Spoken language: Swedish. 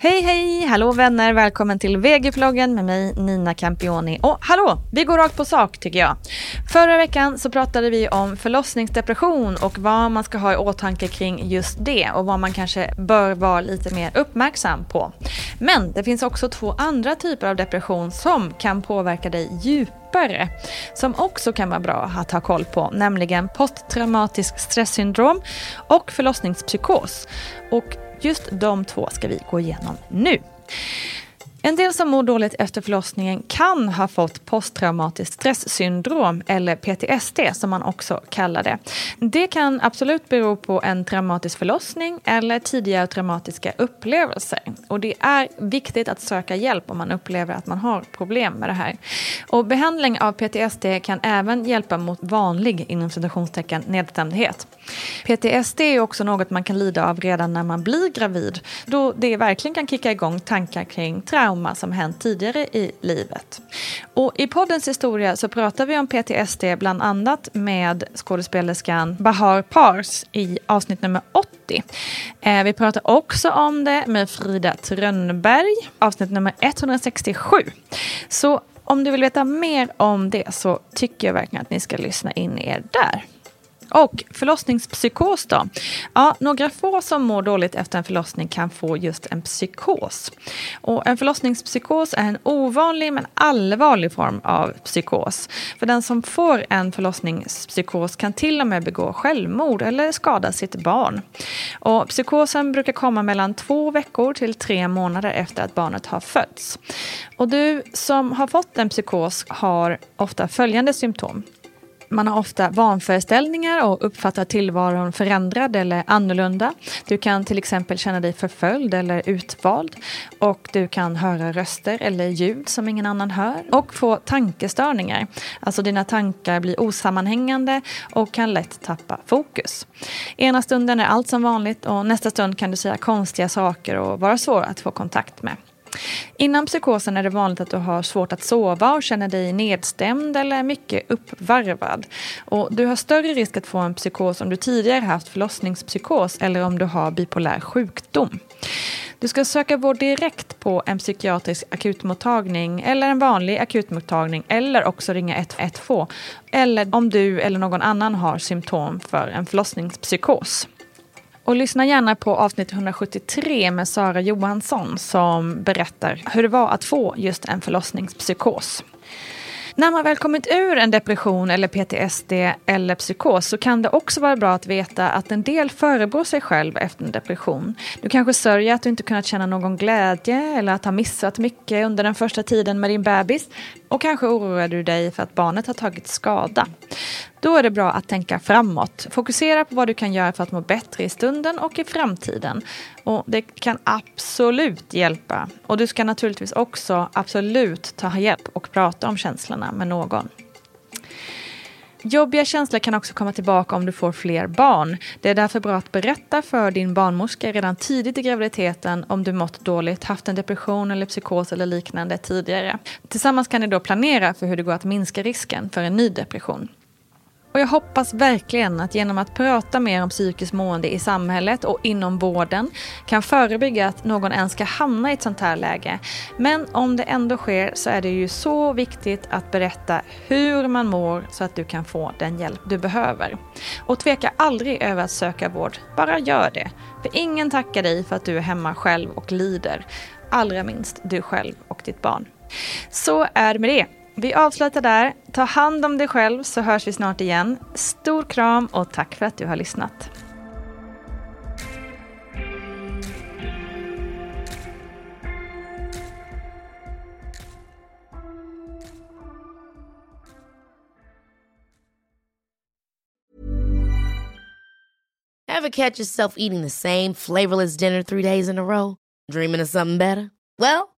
Hej hej! Hallå vänner! Välkommen till VG-vloggen med mig Nina Campioni. Och hallå! Vi går rakt på sak tycker jag. Förra veckan så pratade vi om förlossningsdepression och vad man ska ha i åtanke kring just det och vad man kanske bör vara lite mer uppmärksam på. Men det finns också två andra typer av depression som kan påverka dig djupare som också kan vara bra att ha koll på, nämligen posttraumatisk stresssyndrom och förlossningspsykos. Och Just de två ska vi gå igenom nu. En del som mår dåligt efter förlossningen kan ha fått posttraumatiskt stresssyndrom eller PTSD som man också kallar det. Det kan absolut bero på en traumatisk förlossning eller tidigare traumatiska upplevelser. Och det är viktigt att söka hjälp om man upplever att man har problem med det här. Och behandling av PTSD kan även hjälpa mot vanlig inom citationstecken nedstämdhet. PTSD är också något man kan lida av redan när man blir gravid då det verkligen kan kicka igång tankar kring trauma som hänt tidigare i livet. Och I poddens historia så pratar vi om PTSD bland annat med skådespelerskan Bahar Pars i avsnitt nummer 80. Eh, vi pratar också om det med Frida Trönnberg, avsnitt nummer 167. Så om du vill veta mer om det så tycker jag verkligen att ni ska lyssna in er där. Och förlossningspsykos då? Ja, några få som mår dåligt efter en förlossning kan få just en psykos. Och en förlossningspsykos är en ovanlig men allvarlig form av psykos. För den som får en förlossningspsykos kan till och med begå självmord eller skada sitt barn. Och psykosen brukar komma mellan två veckor till tre månader efter att barnet har fötts. Och du som har fått en psykos har ofta följande symptom. Man har ofta vanföreställningar och uppfattar tillvaron förändrad eller annorlunda. Du kan till exempel känna dig förföljd eller utvald. Och du kan höra röster eller ljud som ingen annan hör. Och få tankestörningar. Alltså dina tankar blir osammanhängande och kan lätt tappa fokus. Ena stunden är allt som vanligt och nästa stund kan du säga konstiga saker och vara svår att få kontakt med. Innan psykosen är det vanligt att du har svårt att sova och känner dig nedstämd eller mycket uppvarvad. Och du har större risk att få en psykos om du tidigare haft förlossningspsykos eller om du har bipolär sjukdom. Du ska söka vård direkt på en psykiatrisk akutmottagning eller en vanlig akutmottagning eller också ringa 112 eller om du eller någon annan har symptom för en förlossningspsykos. Och lyssna gärna på avsnitt 173 med Sara Johansson som berättar hur det var att få just en förlossningspsykos. När man väl kommit ur en depression eller PTSD eller psykos så kan det också vara bra att veta att en del förebrår sig själv efter en depression. Du kanske sörjer att du inte kunnat känna någon glädje eller att ha missat mycket under den första tiden med din bebis. Och kanske oroar du dig för att barnet har tagit skada. Då är det bra att tänka framåt. Fokusera på vad du kan göra för att må bättre i stunden och i framtiden. Och det kan absolut hjälpa. Och du ska naturligtvis också absolut ta hjälp och prata om känslorna med någon. Jobbiga känslor kan också komma tillbaka om du får fler barn. Det är därför bra att berätta för din barnmorska redan tidigt i graviditeten om du mått dåligt, haft en depression eller psykos eller liknande tidigare. Tillsammans kan ni då planera för hur det går att minska risken för en ny depression. Och jag hoppas verkligen att genom att prata mer om psykiskt mående i samhället och inom vården kan förebygga att någon ens ska hamna i ett sånt här läge. Men om det ändå sker så är det ju så viktigt att berätta hur man mår så att du kan få den hjälp du behöver. Och tveka aldrig över att söka vård, bara gör det. För ingen tackar dig för att du är hemma själv och lider. Allra minst du själv och ditt barn. Så är det med det. Vi avslutar där. Ta hand om dig själv så hörs vi snart igen. Stor kram och tack för att du har lyssnat. Have catch yourself eating the same flavorless dinner three days in a row? Dreaming of something better? Well,